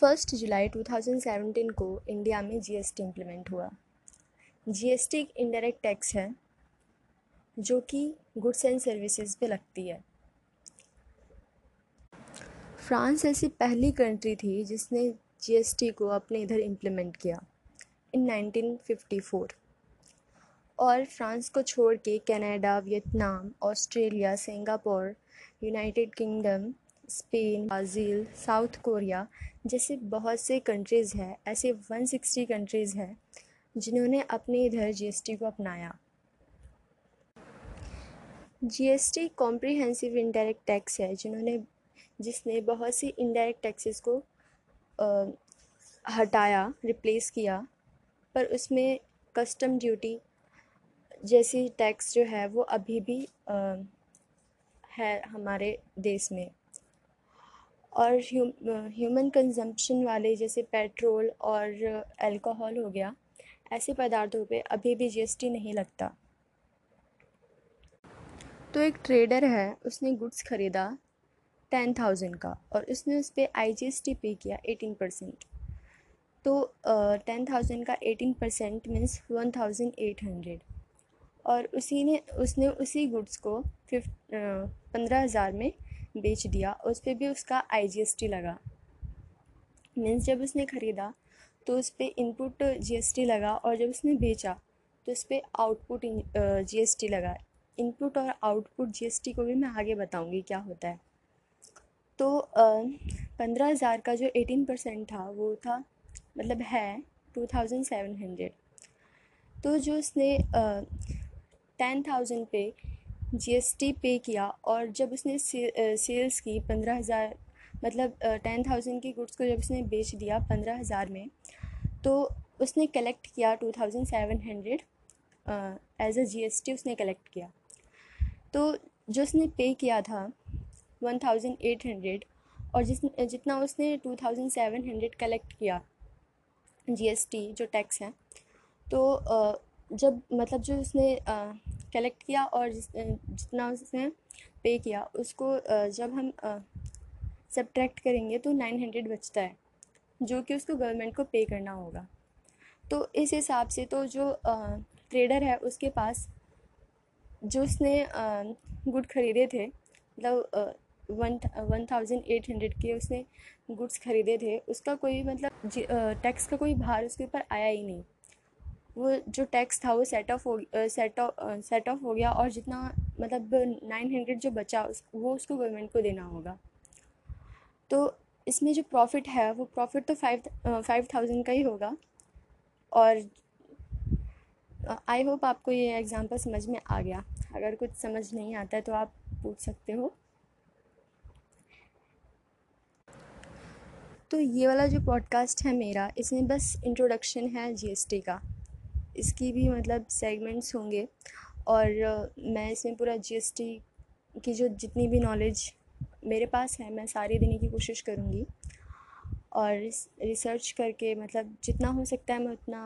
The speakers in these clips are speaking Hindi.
फ़र्स्ट जुलाई 2017 को इंडिया में जीएसटी इम्प्लीमेंट हुआ। जीएसटी एक इनडायरेक्ट टैक्स है, जो कि गुड्स एंड सर्विसेज़ पे लगती है। फ्रांस ऐसी पहली कंट्री थी जिसने जीएसटी को अपने इधर इम्प्लीमेंट किया इन 1954 और फ्रांस को छोड़ के Canada, Vietnam, Australia, Singapore, United Kingdom, Spain, Brazil, South Korea जैसे बहुत से कंट्रीज़ हैं ऐसे 160 कंट्रीज़ हैं जिन्होंने अपने इधर जीएसटी को अपनाया। जीएसटी कॉम्प्रिहेंसिव इनडायरेक्ट टैक्स है जिन्होंने जिसने बहुत सी इनडायरेक्ट टैक्सेस को आ, हटाया रिप्लेस किया पर उसमें कस्टम ड्यूटी जैसी टैक्स जो है वो अभी भी आ, है हमारे देश में। और ह्यूमन कंजम्पशन वाले जैसे पेट्रोल और अल्कोहल हो गया ऐसे पदार्थों पे अभी भी जीएसटी नहीं लगता। तो एक ट्रेडर है उसने गुड्स ख़रीदा टेन थाउज़ेंड का और उसने उस पर आई जी एस टी पे किया एटीन परसेंट तो टेन uh, थाउज़ेंड का eighteen percent means one thousand eight hundred और उसी ने उसने उसी गुड्स को फिफ पंद्रह हज़ार में बेच दिया, उस पर भी उसका आई लगा। मीन्स जब उसने ख़रीदा तो उस पर इनपुट जीएसटी लगा और जब उसने बेचा तो उस पर आउटपुट जीएसटी लगा। इनपुट और आउटपुट जीएसटी को भी मैं आगे बताऊँगी क्या होता है। तो पंद्रह हज़ार का जो एटीन परसेंट था, वो था मतलब है टू थाउज़ेंड सेवन हंड्रेड तो जो उसने टेन थाउज़ेंड पे जीएसटी पे किया और जब उसने सेल्स की पंद्रह हज़ार मतलब टेन थाउज़ेंड की गुड्स को जब उसने बेच दिया पंद्रह हज़ार में तो उसने कलेक्ट किया two thousand seven hundred as a GST उसने कलेक्ट किया। तो जो उसने पे किया था, वन थाउज़ेंड एट हंड्रेड, और जिस, जितना उसने two thousand seven hundred collect किया, जीएसटी जो टैक्स है तो जब मतलब जो उसने कलेक्ट किया और जिस जितना उसने पे किया, उसको जब हम सब्ट्रैक्ट करेंगे तो नाइन हंड्रेड बचता है, जो कि उसको गवर्नमेंट को पे करना होगा। तो इस हिसाब से तो जो ट्रेडर है उसके पास, जो उसने गुड ख़रीदे थे मतलब one one thousand eight hundred के उसने गुड्स ख़रीदे थे, उसका कोई मतलब टैक्स का कोई भार उसके ऊपर आया ही नहीं। वो जो टैक्स था वो सेट ऑफ़ हो सेट ऑफ़ सेट ऑफ़ हो गया और जितना मतलब नाइन हंड्रेड जो बचा उस, वो उसको गवर्नमेंट को देना होगा। तो इसमें जो प्रॉफिट है, वो प्रॉफिट तो फाइव फाइव थाउज़ेंड का ही होगा। और आई होप आपको ये एग्ज़ाम्पल समझ में आ गया। अगर कुछ समझ नहीं आता है तो आप पूछ सकते हो। तो ये वाला जो पॉडकास्ट है मेरा, इसमें बस इंट्रोडक्शन है जीएसटी का। इसकी भी मतलब सेगमेंट्स होंगे। और मैं इसमें पूरा जीएसटी की जो जितनी भी नॉलेज मेरे पास है मैं सारी देने की कोशिश करूँगी। और रिसर्च करके मतलब जितना हो सकता है मैं उतना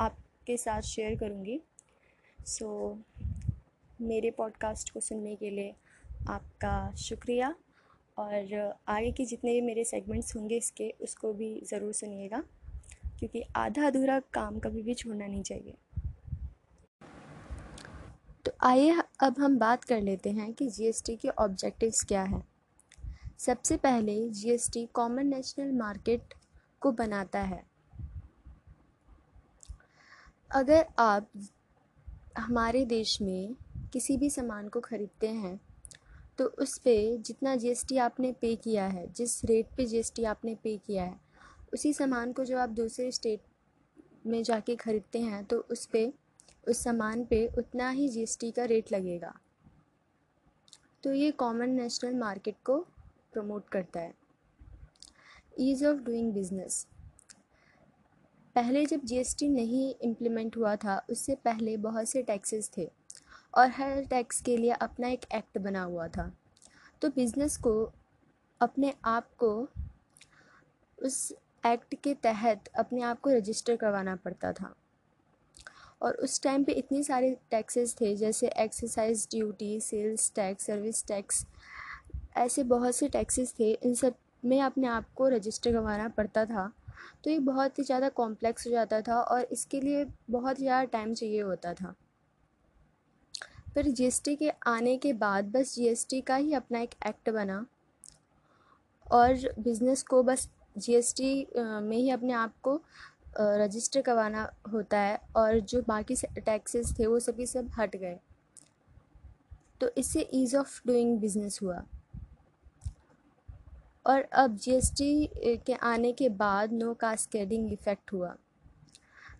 आपके साथ शेयर करूँगी। सो so, मेरे पॉडकास्ट को सुनने के लिए आपका शुक्रिया। और आगे के जितने भी मेरे सेगमेंट्स होंगे इसके उसको भी ज़रूर सुनिएगा। क्योंकि आधा अधूरा काम कभी भी छोड़ना नहीं चाहिए। तो आइए अब हम बात कर लेते हैं कि जीएसटी के ऑब्जेक्टिव्स क्या हैं। सबसे पहले जीएसटी कॉमन नेशनल मार्केट को बनाता है। अगर आप हमारे देश में किसी भी सामान को ख़रीदते हैं तो उस पर जितना जीएसटी आपने पे किया है, जिस रेट पे जीएसटी आपने पे किया है उसी सामान को जब आप दूसरे स्टेट में जाके ख़रीदते हैं तो उस पर उस सामान पे उतना ही जीएसटी का रेट लगेगा। तो ये कॉमन नेशनल मार्केट को प्रमोट करता है। ईज़ ऑफ़ डूइंग बिज़नेस पहले जब जीएसटी नहीं इम्प्लीमेंट हुआ था, उससे पहले बहुत से टैक्सेस थे और हर टैक्स के लिए अपना एक एक्ट बना हुआ था। तो बिज़नेस को, अपने आप को, उस एक्ट के तहत अपने आप को रजिस्टर करवाना पड़ता था। और उस टाइम पे इतनी सारे टैक्सेस थे, जैसे excise duty sales tax service tax ऐसे बहुत से टैक्सेस थे, इन सब में अपने आप को रजिस्टर करवाना पड़ता था। तो ये बहुत ही ज़्यादा कॉम्प्लेक्स हो जाता था और इसके लिए बहुत ज़्यादा टाइम चाहिए होता था। फिर जीएसटी के आने के बाद बस जीएसटी का ही अपना एक एक्ट बना और बिज़नेस को बस जीएसटी में ही अपने आप को रजिस्टर करवाना होता है और जो बाकी टैक्सेस थे वो सभी सब हट गए। तो इससे ईज़ ऑफ़ डूइंग बिज़नेस हुआ। और अब जीएसटी के आने के बाद नो कास्केडिंग इफ़ेक्ट हुआ।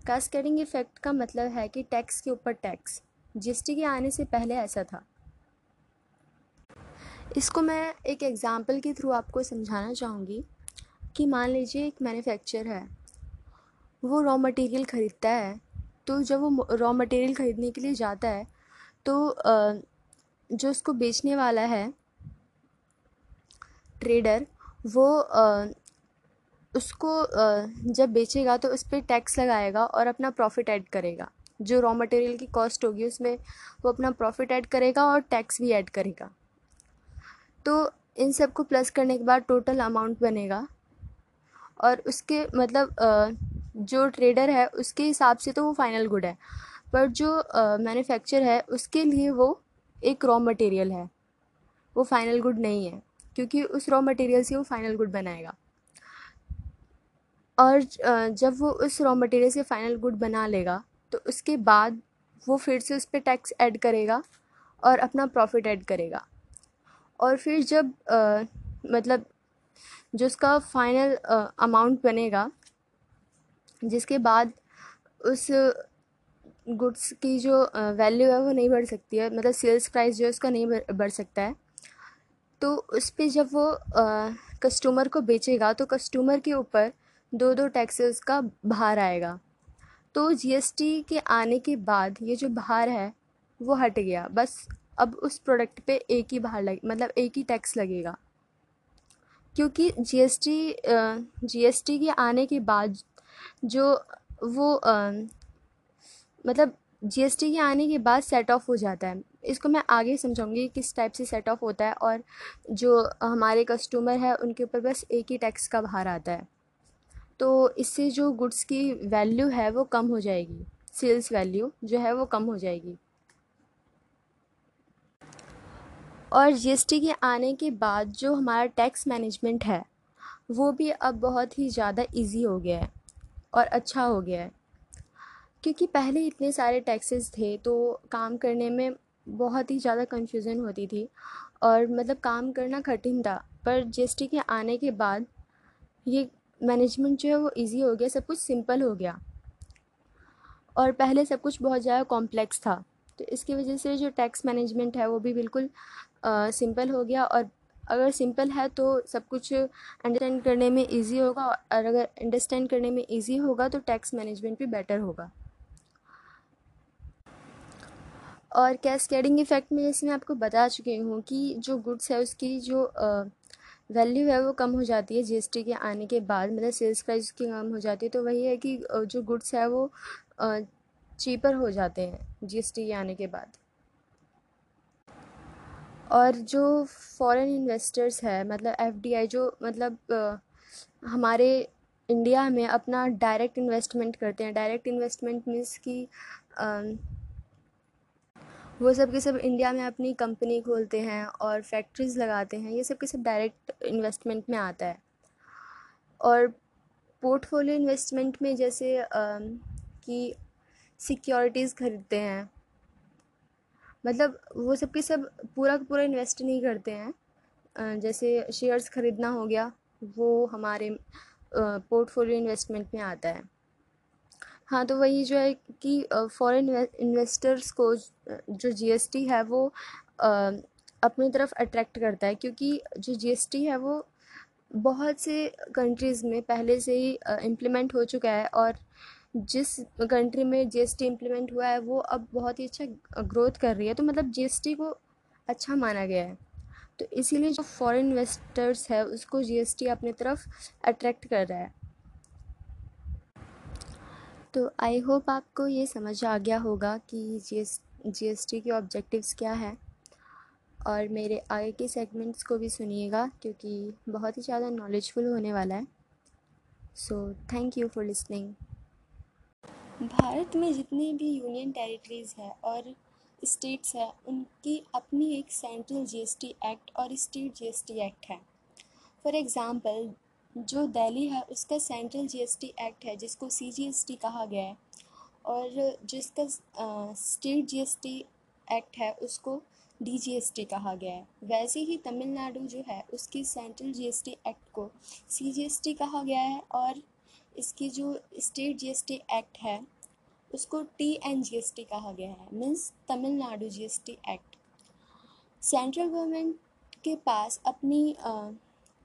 कास्केडिंग इफ़ेक्ट का मतलब है कि टैक्स के ऊपर टैक्स जीएसटी के आने से पहले ऐसा था। इसको मैं एक एग्ज़ाम्पल के थ्रू आपको समझाना चाहूँगी। कि मान लीजिए एक मैन्युफैक्चर है, वो रॉ मटेरियल ख़रीदता है तो जब वो रॉ मटेरियल ख़रीदने के लिए जाता है तो जो उसको बेचने वाला है ट्रेडर वो उसको जब बेचेगा तो उस पर टैक्स लगाएगा और अपना प्रॉफिट ऐड करेगा। जो रॉ मटेरियल की कॉस्ट होगी उसमें वो अपना प्रॉफिट ऐड करेगा और टैक्स भी ऐड करेगा। तो इन सबको प्लस करने के बाद टोटल अमाउंट बनेगा। और उसके मतलब जो ट्रेडर है उसके हिसाब से तो वो फाइनल गुड है। पर जो मैन्युफैक्चर है उसके लिए वो एक रॉ मटेरियल है। वो फाइनल गुड नहीं है क्योंकि उस रॉ मटेरियल से वो फाइनल गुड बनाएगा। और जब वो उस रॉ मटेरियल से फाइनल गुड बना लेगा तो उसके बाद वो फिर से उस पर टैक्स ऐड करेगा और अपना प्रॉफिट ऐड करेगा। और फिर जब आ, मतलब जो उसका फाइनल अमाउंट बनेगा, जिसके बाद उस गुड्स की जो वैल्यू है वो नहीं बढ़ सकती है मतलब सेल्स प्राइस जो है उसका नहीं बढ़ सकता है। तो उस पर जब वो कस्टमर को बेचेगा तो कस्टमर के ऊपर दो दो टैक्सेस का भार आएगा। तो जीएसटी के आने के बाद ये जो भार है, वो हट गया। बस अब उस प्रोडक्ट पे एक ही भार लगे मतलब एक ही टैक्स लगेगा। क्योंकि जीएसटी जीएसटी के आने के बाद जो वो मतलब जीएसटी के आने के बाद सेट ऑफ़ हो जाता है। इसको मैं आगे समझाऊँगी किस टाइप से सेट ऑफ़ होता है और जो हमारे कस्टमर है, उनके ऊपर बस एक ही टैक्स का भार आता है। तो इससे जो गुड्स की वैल्यू है, वो कम हो जाएगी। सेल्स वैल्यू जो है, वो कम हो जाएगी। और जीएसटी के आने के बाद जो हमारा टैक्स मैनेजमेंट है, वो भी अब बहुत ही ज़्यादा इजी हो गया है और अच्छा हो गया है। क्योंकि पहले इतने सारे टैक्सेस थे तो काम करने में बहुत ही ज़्यादा कन्फ्यूज़न होती थी और मतलब काम करना कठिन था, पर जीएसटी के आने के बाद ये मैनेजमेंट जो है वो इजी हो गया, सब कुछ सिंपल हो गया। और पहले सब कुछ बहुत ज़्यादा कॉम्प्लेक्स था तो इसकी वजह से जो टैक्स मैनेजमेंट है वो भी बिल्कुल सिंपल हो गया और अगर सिंपल है तो सब कुछ अंडरस्टैंड करने में इजी होगा और अगर अंडरस्टैंड करने में इजी होगा तो टैक्स मैनेजमेंट भी बेटर होगा। और कैस्केडिंग इफ़ेक्ट में जैसे मैं आपको बता चुकी हूँ कि जो गुड्स है उसकी जो वैल्यू है वो कम हो जाती है जीएसटी के आने के बाद मतलब सेल्स प्राइस की कम हो जाती है तो वही है कि जो गुड्स है वो चीपर हो जाते हैं जीएसटी के आने के बाद। और जो फॉरेन इन्वेस्टर्स है मतलब एफडीआई जो मतलब हमारे इंडिया में अपना डायरेक्ट इन्वेस्टमेंट करते हैं। डायरेक्ट इन्वेस्टमेंट मीन्स कि वो सब के सब इंडिया में अपनी कंपनी खोलते हैं और फैक्ट्रीज़ लगाते हैं। ये सब के सब डायरेक्ट इन्वेस्टमेंट में आता है। और पोर्टफोलियो इन्वेस्टमेंट में जैसे कि सिक्योरिटीज़ खरीदते हैं। मतलब वो सब के सब पूरा का पूरा इन्वेस्ट नहीं करते हैं। जैसे शेयर्स ख़रीदना हो गया, वो हमारे पोर्टफोलियो इन्वेस्टमेंट में आता है। हाँ तो वही जो है कि फॉरेन इन्वेस्टर्स को जो जीएसटी है वो अपनी तरफ़ अट्रैक्ट करता है। क्योंकि जो जीएसटी है वो बहुत से कंट्रीज़ में पहले से ही इम्प्लीमेंट हो चुका है और जिस कंट्री में जी जीएसटी इम्प्लीमेंट हुआ है, वो अब बहुत ही अच्छा ग्रोथ कर रही है। तो मतलब जीएसटी को अच्छा माना गया है। तो इसीलिए जो फॉरेन इन्वेस्टर्स है, उसको जीएसटी अपनी तरफ़ अट्रैक्ट कर रहा है। तो आई होप आपको ये समझ आ गया होगा कि जी एस एस के ऑब्जेक्टिव्स क्या है। और मेरे आगे के सेगमेंट्स को भी सुनिएगा, क्योंकि बहुत ही ज़्यादा नॉलेजफुल होने वाला है। So thank you for listening Bharat में जितनी भी यूनियन टेरिटरीज़ है और स्टेट्स है, उनकी अपनी एक सेंट्रल जीएसटी एक्ट और स्टेट जीएसटी एक्ट है। फॉर एग्ज़ाम्पल जो दिल्ली है, उसका सेंट्रल जीएसटी एक्ट है, जिसको सीजीएसटी कहा गया है। और जिसका स्टेट जीएसटी एक्ट है, उसको डीजीएसटी कहा गया है। वैसे ही तमिलनाडु जो है, उसकी सेंट्रल जीएसटी एक्ट को सीजीएसटी कहा गया है और इसकी जो स्टेट जीएसटी एक्ट है उसको T N G S T कहा गया है means Tamil Nadu G S T act central government के पास अपनी आ,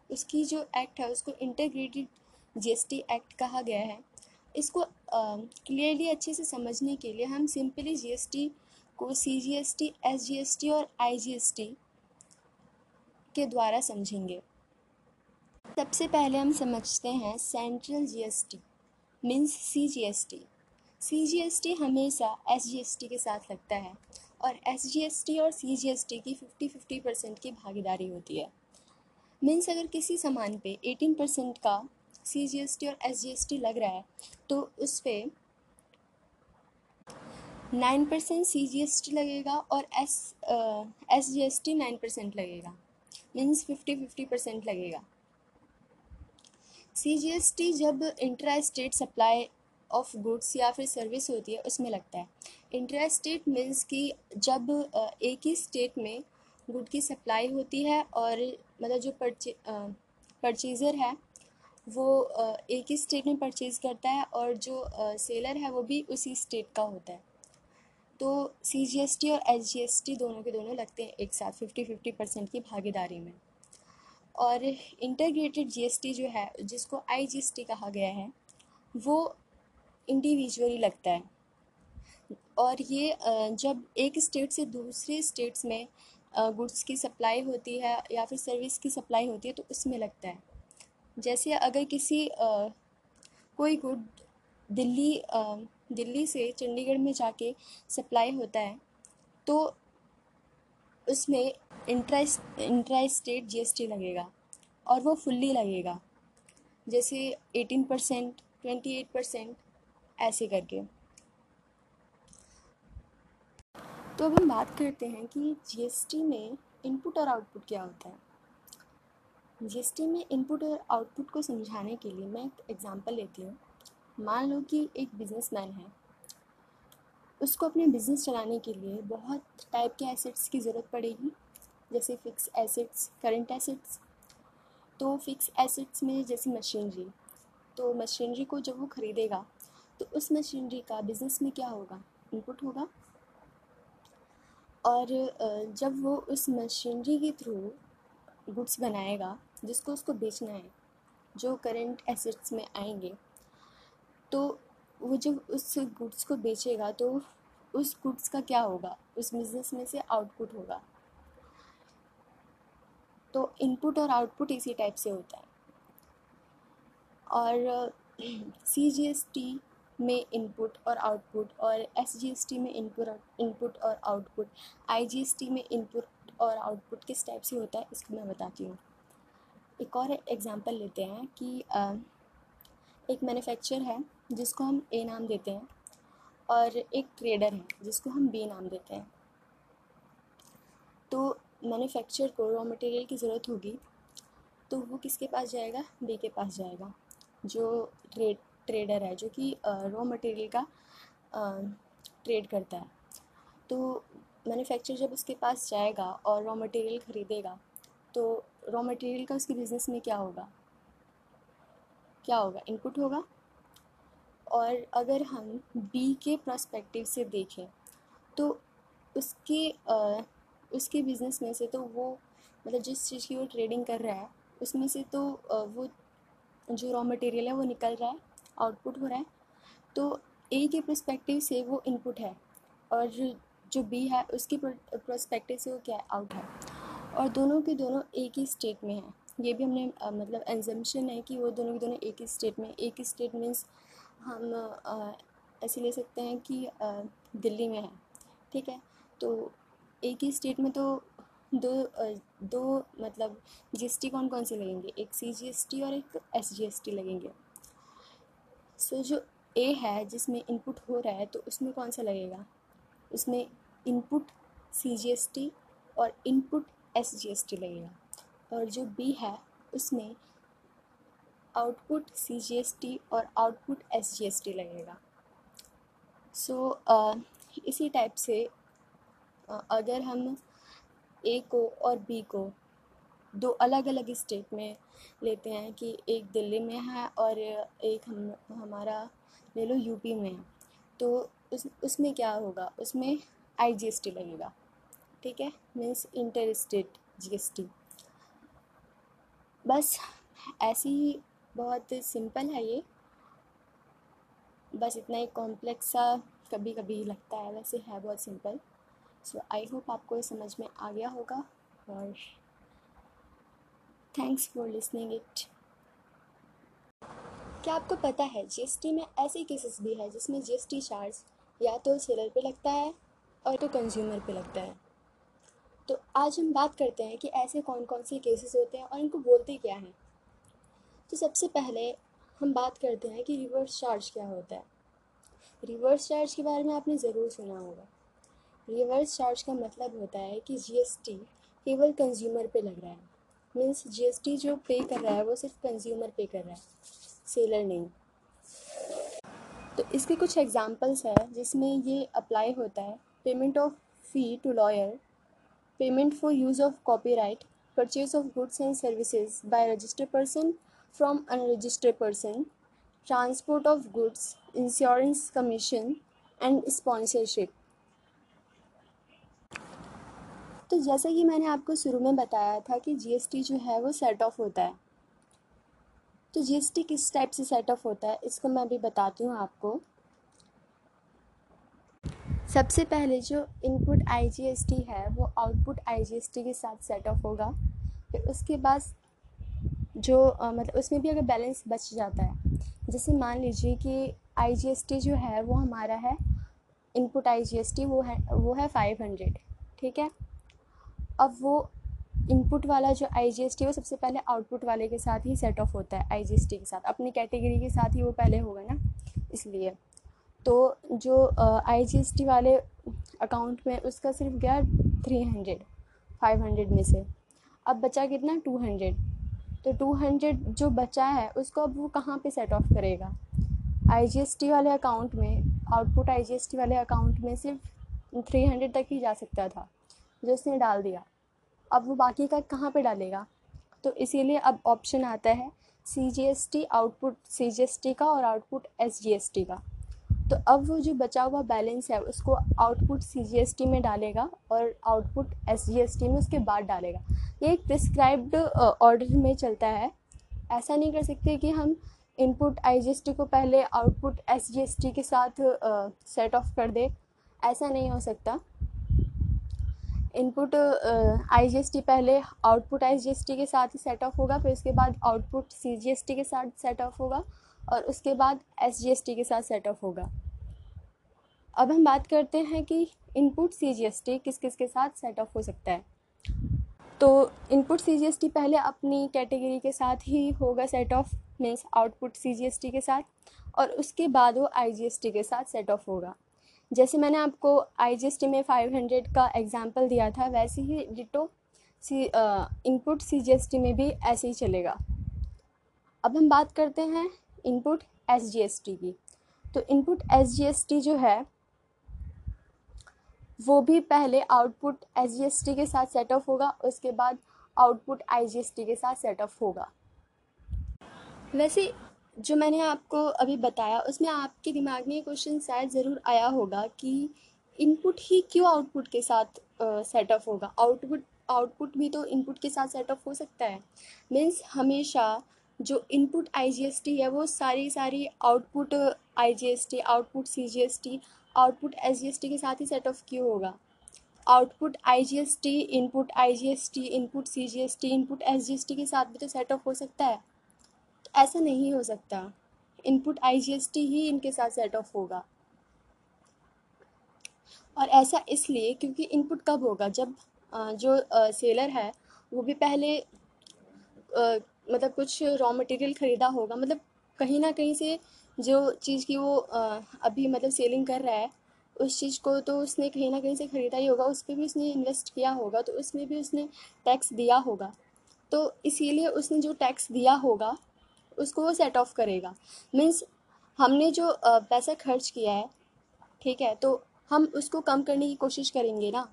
उसकी जो एक्ट है उसको integrated G S T act कहा गया है। इसको क्लियरली अच्छे से समझने के लिए हम सिंपली जी एस टी को C G S T S G S T और आई जी एस टी के द्वारा समझेंगे। सबसे पहले हम समझते हैं central G S T means C G S T C G S T हमेशा एस जी एस टी के साथ लगता है और एस जी एस टी और सी जी एस टी की फिफ्टी फिफ्टी परसेंट की भागीदारी होती है मीन्स अगर किसी सामान पे एटीन परसेंट का सी जी एस टी और एस जी एस टी लग रहा है तो उस पर nine percent C G S T लगेगा और S S G S T nine percent लगेगा मीन्स फिफ्टी फिफ्टी परसेंट लगेगा सी जी एस टी जब intra state supply of goods या फिर सर्विस होती है, उसमें लगता है। इंट्रा स्टेट मीन्स कि जब एक ही स्टेट में गुड की सप्लाई होती है और मतलब जो परचे परचेज़र है, वो एक ही स्टेट में परचेज़ करता है और जो सेलर है, वो भी उसी स्टेट का होता है। तो सी जी एस टी और एच दोनों के दोनों लगते हैं एक साथ फिफ्टी फिफ्टी परसेंट की भागीदारी में। और इंटीग्रेटेड जी एस टी जो है, जिसको आई जी एस टी कहा गया है, वो इंडिविजुअली लगता है। और ये जब एक स्टेट से दूसरे स्टेट्स में गुड्स की सप्लाई होती है या फिर सर्विस की सप्लाई होती है तो उसमें लगता है। जैसे अगर किसी कोई गुड दिल्ली दिल्ली से चंडीगढ़ में जाके सप्लाई होता है तो उसमें इंट्रा इंट्रा स्टेट जीएसटी लगेगा और वो फुल्ली लगेगा। जैसे eighteen percent twenty eight percent ऐसे करके। तो अब हम बात करते हैं कि जीएसटी में इनपुट और आउटपुट क्या होता है। जीएसटी में इनपुट और आउटपुट को समझाने के लिए मैं एक एग्ज़ाम्पल लेती हूँ। मान लो कि एक बिजनेसमैन है। उसको अपने बिज़नेस चलाने के लिए बहुत टाइप के एसेट्स की ज़रूरत पड़ेगी, जैसे फ़िक्स एसेट्स करंट एसेट्स तो फिक्स एसेट्स में जैसे मशीनरी तो मशीनरी को जब वो ख़रीदेगा तो उस मशीनरी का बिज़नेस में क्या होगा? इनपुट होगा। और जब वो उस मशीनरी के थ्रू गुड्स बनाएगा, जिसको उसको बेचना है, जो करंट एसेट्स में आएँगे तो वो जब उस गुड्स को बेचेगा तो उस गुड्स का क्या होगा? उस बिज़नेस में से आउटपुट होगा। तो इनपुट और आउटपुट इसी टाइप से होता है। और सी जी एस टी में इनपुट और आउटपुट और एस जी एस टी में इनपुट इनपुट और output I G S T में इनपुट और आउटपुट किस टाइप से होता है, इसको मैं बताती हूँ। एक और एग्ज़ाम्पल लेते हैं कि एक मैन्युफैक्चर है जिसको हम ए नाम देते हैं और एक ट्रेडर है, जिसको हम बी नाम देते हैं। तो मैन्युफैक्चर को रॉ मटेरियल की ज़रूरत होगी तो वो किसके पास जाएगा? बी के पास जाएगा, जो ट्रेड ट्रेडर है, जो कि रॉ मटेरियल का ट्रेड करता है। तो मैन्युफैक्चर जब उसके पास जाएगा और रॉ मटेरियल ख़रीदेगा तो रॉ मटेरियल का उसके बिज़नेस में क्या होगा? क्या होगा? इनपुट होगा? और अगर हम बी के प्रोस्पेक्टिव से देखें तो उसके आ, उसके बिज़नेस में से तो वो मतलब जिस चीज़ की वो ट्रेडिंग कर रहा है उसमें से तो आ, वो जो रॉ मटेरियल है वो निकल रहा है आउटपुट हो रहा है। तो ए के परस्पेक्टिव से वो इनपुट है और जो बी है उसके परस्पेक्टिव से वो क्या है आउट है। और दोनों के दोनों एक ही स्टेट में हैं। ये भी हमने आ, मतलब एग्जम्पन है कि वो दोनों के दोनों एक ही स्टेट में एक ही स्टेट मीन्स हम ऐसे ले सकते हैं कि दिल्ली में है ठीक है? तो एक ही स्टेट में तो दो दो मतलब जीएसटी कौन कौन से लगेंगे? एक सी जीएसटी और एक एस जीएसटी लगेंगे। सो so, जो ए है जिसमें इनपुट हो रहा है तो उसमें कौन सा लगेगा? उसमें इनपुट सी जीएसटी और इनपुट एस जीएसटी लगेगा। और जो बी है उसमें आउटपुट सी जीएसटी और आउटपुट एस जीएसटी लगेगा। सो so, uh, इसी टाइप से uh, अगर हम ए को और बी को दो अलग अलग स्टेट में लेते हैं कि एक दिल्ली में है और एक हम हमारा ले लो यूपी में है तो उस उसमें क्या होगा? उसमें आई जी एस टी लगेगा। ठीक है? Means inter state G S T बस ऐसी बहुत सिंपल है ये। बस इतना ही कॉम्प्लेक्स सा कभी कभी लगता है, वैसे है बहुत सिंपल सो आई होप आपको समझ में आ गया होगा और थैंक्स फॉर लिसनिंग इट क्या आपको पता है जीएसटी में ऐसे केसेस भी है जिसमें जीएसटी चार्ज या तो सेलर पे लगता है और तो कंज्यूमर पे लगता है? तो आज हम बात करते हैं कि ऐसे कौन कौन से केसेस होते हैं और इनको बोलते क्या हैं। तो सबसे पहले हम बात करते हैं कि रिवर्स चार्ज क्या होता है। रिवर्स चार्ज के बारे में आपने ज़रूर सुना होगा। रिवर्स चार्ज का मतलब होता है कि जीएसटी केवल कंज्यूमर पे लग रहा है। मीन्स जीएसटी जो पे कर रहा है, वो सिर्फ़ कंज्यूमर पे कर रहा है सेलर नहीं। तो इसके कुछ एग्जांपल्स हैं जिसमें ये अप्लाई होता है। Payment of fee to lawyer payment for use of copyright purchase of goods and services by registered person from unregistered person transport of goods insurance commission and sponsorship तो जैसा कि मैंने आपको शुरू में बताया था कि जीएसटी जो है वो सेट ऑफ़ होता है। तो जीएसटी किस टाइप से सेट ऑफ़ होता है, इसको मैं अभी बताती हूँ आपको। सबसे पहले जो इनपुट आईजीएसटी है, वो आउटपुट आईजीएसटी के साथ सेट ऑफ़ होगा। फिर उसके बाद जो मतलब उसमें भी अगर बैलेंस बच जाता है। जैसे मान लीजिए कि आईजीएसटी जो है, वो हमारा है इनपुट आईजीएसटी वो है वो है फाइव हंड्रेड ठीक है? अब वो इनपुट वाला जो आई जी एस टी वो सबसे पहले आउटपुट वाले के साथ ही सेट ऑफ़ होता है आई जी एस टी के साथ। अपनी कैटेगरी के साथ ही वो पहले होगा ना, इसलिए। तो जो आई जी एस टी वाले अकाउंट में उसका सिर्फ़ गया थ्री हंड्रेड फाइव हंड्रेड में से। अब बचा कितना? टू हंड्रेड तो टू हंड्रेड जो बचा है, उसको अब वो कहाँ पे सेट ऑफ़ करेगा? आई जी एस टी वाले अकाउंट में output I G S T वाले अकाउंट में सिर्फ़ थ्री हंड्रेड तक ही जा सकता था, जो उसने डाल दिया। अब वो बाकी का कहाँ पे डालेगा? तो इसीलिए अब ऑप्शन आता है C G S T output C G S T का और output S G S T का। तो अब वो जो बचा हुआ बैलेंस है, उसको output C G S T में डालेगा और output S G S T में उसके बाद डालेगा। ये एक प्रिस्क्राइब्ड ऑर्डर में चलता है। ऐसा नहीं कर सकते कि हम input I G S T को पहले output S G S T के साथ सेट ऑफ़ कर दे। ऐसा नहीं हो सकता। Input I G S T पहले आउटपुट आई के साथ ही सेट ऑफ़ होगा, फिर उसके बाद output C G S T के साथ सेट ऑफ़ होगा। और उसके बाद एस जी एस टी के साथ सेट ऑफ़ होगा। अब हम बात करते हैं कि input C G S T किस किस के साथ सेट ऑफ़ हो सकता है। तो input C G S T पहले अपनी कैटेगरी के साथ ही होगा set off means output C G S T के साथ, और उसके बाद वो आई जी एस टी के साथ सेट ऑफ़ होगा। जैसे मैंने आपको आई जी एस टी में फाइव हंड्रेड का एग्ज़ाम्पल दिया था, वैसे ही डिटो सी इनपुट टी में भी ऐसे ही चलेगा। अब हम बात करते हैं input S G S T की तो input S G S T जो है, वो भी पहले output S G S T के साथ सेट ऑफ़ होगा, उसके बाद output I G S T के साथ सेट ऑफ़ होगा। वैसे, जो मैंने आपको अभी बताया, उसमें आपके दिमाग में ये क्वेश्चन शायद ज़रूर आया होगा कि इनपुट ही क्यों आउटपुट के साथ सेट ऑफ़ होगा? आउटपुट आउटपुट भी तो इनपुट के साथ सेट ऑफ़ हो सकता है। मीन्स हमेशा जो input I G S T है, वो सारी सारी output I G S T output C G S T output S G S T के साथ ही सेट ऑफ़ क्यों होगा? Output I G S T input I G S T input C G S T input S G S T के साथ भी तो सेट ऑफ़ हो सकता है। तो ऐसा नहीं हो सकता। इनपुट आईजीएसटी ही इनके साथ सेट ऑफ़ होगा। और ऐसा इसलिए क्योंकि इनपुट कब होगा? जब जो सेलर है, वो भी पहले मतलब कुछ रॉ मटेरियल ख़रीदा होगा। मतलब कहीं ना कहीं से जो चीज़ की वो अभी मतलब सेलिंग कर रहा है, उस चीज़ को तो उसने कहीं ना कहीं से ख़रीदा ही होगा। उस पर भी उसने इन्वेस्ट किया होगा तो उसमें भी उसने टैक्स दिया होगा। तो इसीलिए उसने जो टैक्स दिया होगा, उसको वो सेट ऑफ़ करेगा। मीन्स हमने जो पैसा खर्च किया है, ठीक है तो हम उसको कम करने की कोशिश करेंगे ना।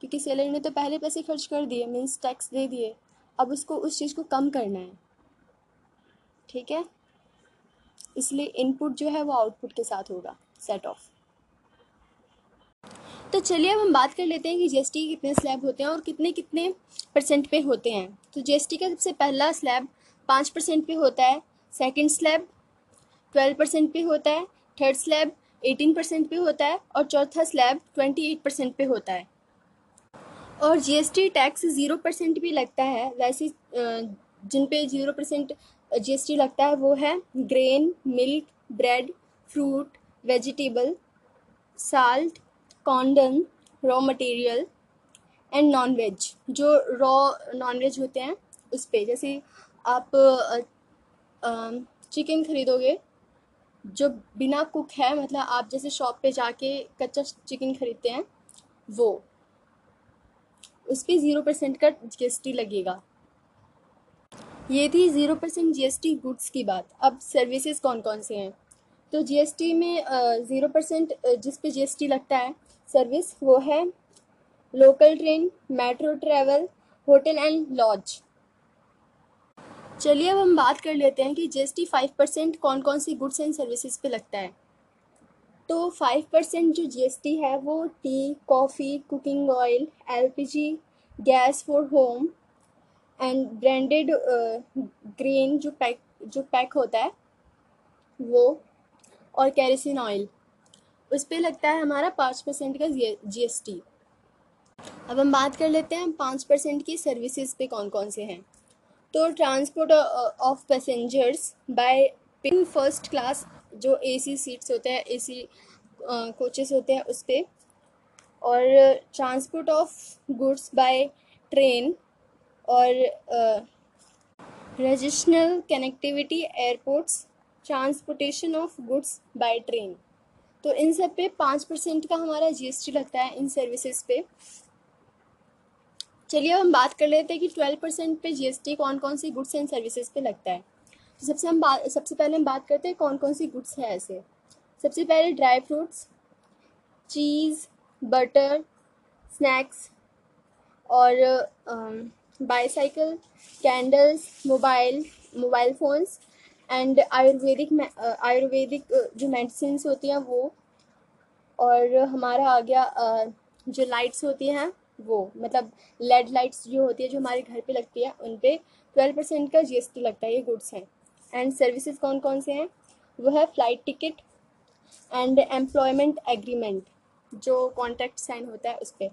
क्योंकि सेलर ने तो पहले पैसे खर्च कर दिए मीन्स टैक्स दे दिए। अब उसको उस चीज़ को कम करना है। ठीक है? इसलिए इनपुट जो है वो आउटपुट के साथ होगा। सेट ऑफ़ तो चलिए अब हम बात कर लेते हैं कि जीएसटी कितने स्लैब होते हैं और कितने कितने परसेंट पे होते हैं। तो जीएसटी का सबसे पहला स्लैब पाँच परसेंट पे होता है। सेकंड स्लैब ट्वेल्व परसेंट पे होता है। थर्ड स्लैब एटीन परसेंट पे होता है और चौथा स्लैब ट्वेंटी एट परसेंट पे होता है। और जीएसटी टैक्स ज़ीरो परसेंट भी लगता है। वैसे जिन पे ज़ीरो परसेंट जीएसटी लगता है, वो है grain milk bread fruit vegetable salt Condon raw material and non veg जो रॉ नॉन वेज होते हैं, उस पर जैसे आप चिकन ख़रीदोगे, जो बिना कुक है मतलब आप जैसे शॉप पे जाके कच्चा चिकन ख़रीदते हैं, वो। उस पर ज़ीरो परसेंट का जीएसटी लगेगा। ये थी ज़ीरो परसेंट जीएसटी गुड्स की बात। अब सर्विसेज़ कौन कौन से हैं? तो जीएसटी में ज़ीरो परसेंट जिस पे जीएसटी लगता है, सर्विस, वो है local train, metro travel, hotel and lodge. चलिए अब हम बात कर लेते हैं कि जीएसटी फाइव परसेंट कौन कौन सी गुड्स एंड सर्विसेज़ पे लगता है। तो फाइव परसेंट जो जीएसटी है, वो tea coffee cooking oil LPG gas for home and branded grain जो पैक जो पैक होता है, वो और कैरेसिन ऑयल उस पर लगता है हमारा पाँच परसेंट का जी एस टी अब हम बात कर लेते हैं पाँच परसेंट की सर्विसेज़ पे कौन कौन से हैं. तो transport of passengers by first class जो एसी सीट्स होते हैं एसी कोचेस होते हैं उस पर और transport of goods by train और रजिस्ट्रल connectivity airports transportation of goods by train तो इन सब पे पाँच परसेंट का हमारा जीएसटी लगता है इन सर्विसेज़ पे। चलिए अब हम बात कर लेते हैं कि ट्वेल्व परसेंट पे जीएसटी कौन कौन सी गुड्स एंड सर्विसेज़ पे लगता है। तो सबसे हम बात सबसे पहले हम बात करते हैं कौन कौन सी गुड्स हैं ऐसे। सबसे पहले dry fruits, cheese, butter, snacks और bicycle candles, mobile mobile phones and ayurvedic ayurvedic जो मेडिसिन होती हैं वो और हमारा आ गया जो लाइट्स होती हैं वो मतलब लेड लाइट्स जो होती है जो हमारे घर पे लगती है उन पर ट्वेल्व परसेंट का जीएसटी लगता है, ये गुड्स हैं। एंड सर्विसेज़ कौन कौन से हैं? वो है flight ticket and employment agreement जो कॉन्ट्रैक्ट साइन होता है उस पर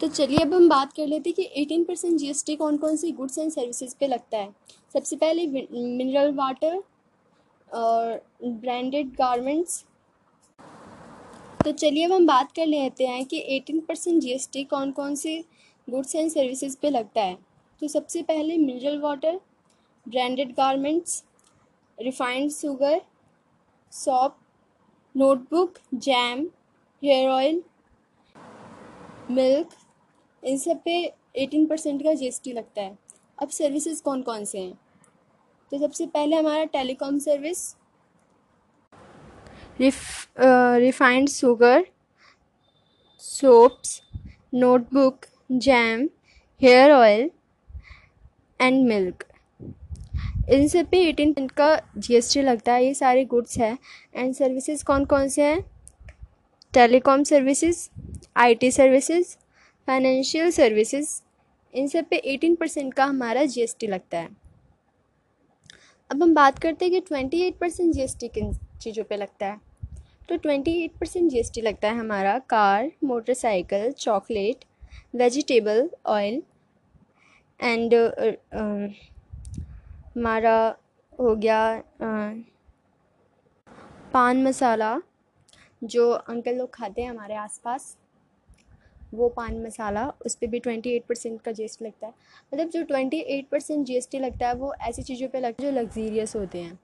तो चलिए अब हम बात कर लेते हैं कि eighteen percent G S T कौन कौन सी गुड्स एंड सर्विसेज़ पे लगता है। सबसे पहले मिनरल वाटर और ब्रांडेड गारमेंट्स तो चलिए अब हम बात कर लेते हैं कि eighteen percent G S T कौन कौन से गुड्स एंड सर्विसेज़ पे लगता है। तो सबसे पहले mineral water branded garments refined sugar soap notebook jam hair oil milk इन सब पे एटीन परसेंट का जीएसटी लगता है। अब सर्विसेज़ कौन कौन से हैं? तो सबसे पहले हमारा telecom service refined sugar soaps notebook jam hair oil and milk इन सब पे एटीन परसेंट का जीएसटी लगता है, ये सारे गुड्स हैं। एंड सर्विसेज़ कौन कौन से हैं? Telecom services IT services financial services इन सब पे एटीन परसेंट का हमारा जीएसटी लगता है। अब हम बात करते हैं कि twenty eight percent G S T किन चीज़ों पे लगता है। तो twenty eight percent G S T लगता है हमारा car motorcycle chocolate vegetable oil and हमारा हो गया पान मसाला, जो अंकल लोग खाते हैं हमारे आसपास, वो पान मसाला उस पर भी ट्वेंटी एट परसेंट का जीएसटी लगता है। मतलब जो ट्वेंटी एट परसेंट जी लगता है, वो ऐसी चीज़ों पे लगता है जो लग्जीरियस होते हैं।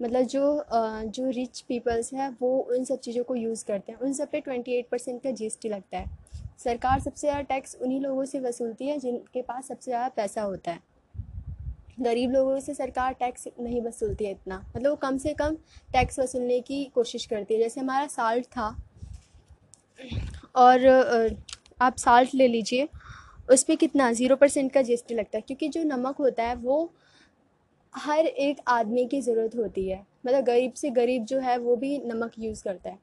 मतलब जो जो रिच पीपल्स हैं, वो उन सब चीज़ों को यूज़ करते हैं। उन सब पे ट्वेंटी एट परसेंट का जीएसटी लगता है। सरकार सबसे ज़्यादा टैक्स उन्हीं लोगों से वसूलती है, जिनके पास सबसे ज़्यादा पैसा होता है। गरीब लोगों से सरकार टैक्स नहीं वसूलती है इतना। मतलब वो कम से कम टैक्स वसूलने की कोशिश करती है। जैसे हमारा साल्ट था, और आप साल्ट ले लीजिए उस पर कितना ज़ीरो परसेंट का जीएसटी लगता है, क्योंकि जो नमक होता है, वो हर एक आदमी की ज़रूरत होती है। मतलब गरीब से गरीब जो है, वो भी नमक यूज़ करता है।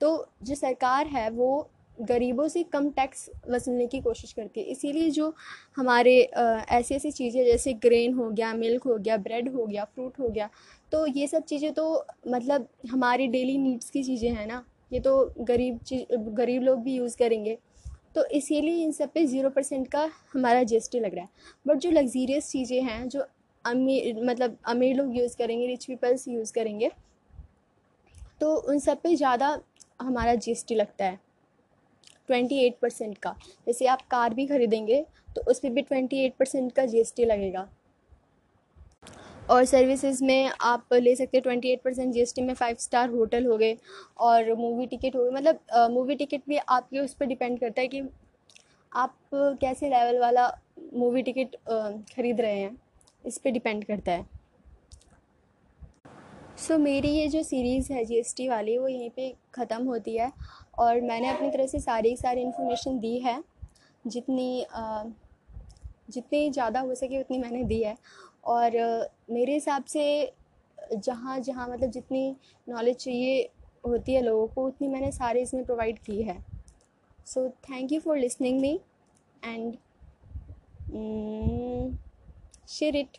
तो जो सरकार है, वो गरीबों से कम टैक्स वसूलने की कोशिश करती है। इसीलिए जो हमारे ऐसी ऐसी चीज़ें जैसे ग्रेन हो गया मिल्क हो गया ब्रेड हो गया फ्रूट हो गया तो ये सब चीज़ें तो मतलब हमारी डेली नीड्स की चीज़ें हैं ना। ये तो गरीब चीज़, गरीब लोग भी यूज़ करेंगे। तो इसीलिए इन सब पे ज़ीरो परसेंट का हमारा जीएसटी लग रहा है। बट जो लग्जीरियस चीज़ें हैं, जो अमीर मतलब अमीर लोग यूज़ करेंगे रिच पीपल्स यूज़ करेंगे तो उन सब पे ज़्यादा हमारा जीएसटी लगता है। ट्वेंटी एट परसेंट का। जैसे आप कार भी ख़रीदेंगे तो उस पर भी ट्वेंटी एट परसेंट का जीएसटी लगेगा। और सर्विसेज़ में आप ले सकते हैं ट्वेंटी एट परसेंट जी में फ़ाइव स्टार होटल हो गए और मूवी टिकट हो गए। मतलब मूवी टिकट भी आपके उस पर डिपेंड करता है कि आप कैसे लेवल वाला मूवी टिकट ख़रीद रहे हैं। इस पर डिपेंड करता है। सो so, मेरी ये जो सीरीज़ है जीएसटी वाली वो यहीं पे ख़त्म होती है। और मैंने अपनी तरफ़ से सारी सारी इन्फॉर्मेशन दी है। जितनी जितनी ज़्यादा हो सके उतनी मैंने दी है। और मेरे हिसाब से जहाँ जहाँ मतलब जितनी नॉलेज चाहिए होती है लोगों को, उतनी मैंने सारे इसमें प्रोवाइड की है। So thank you for listening me and share it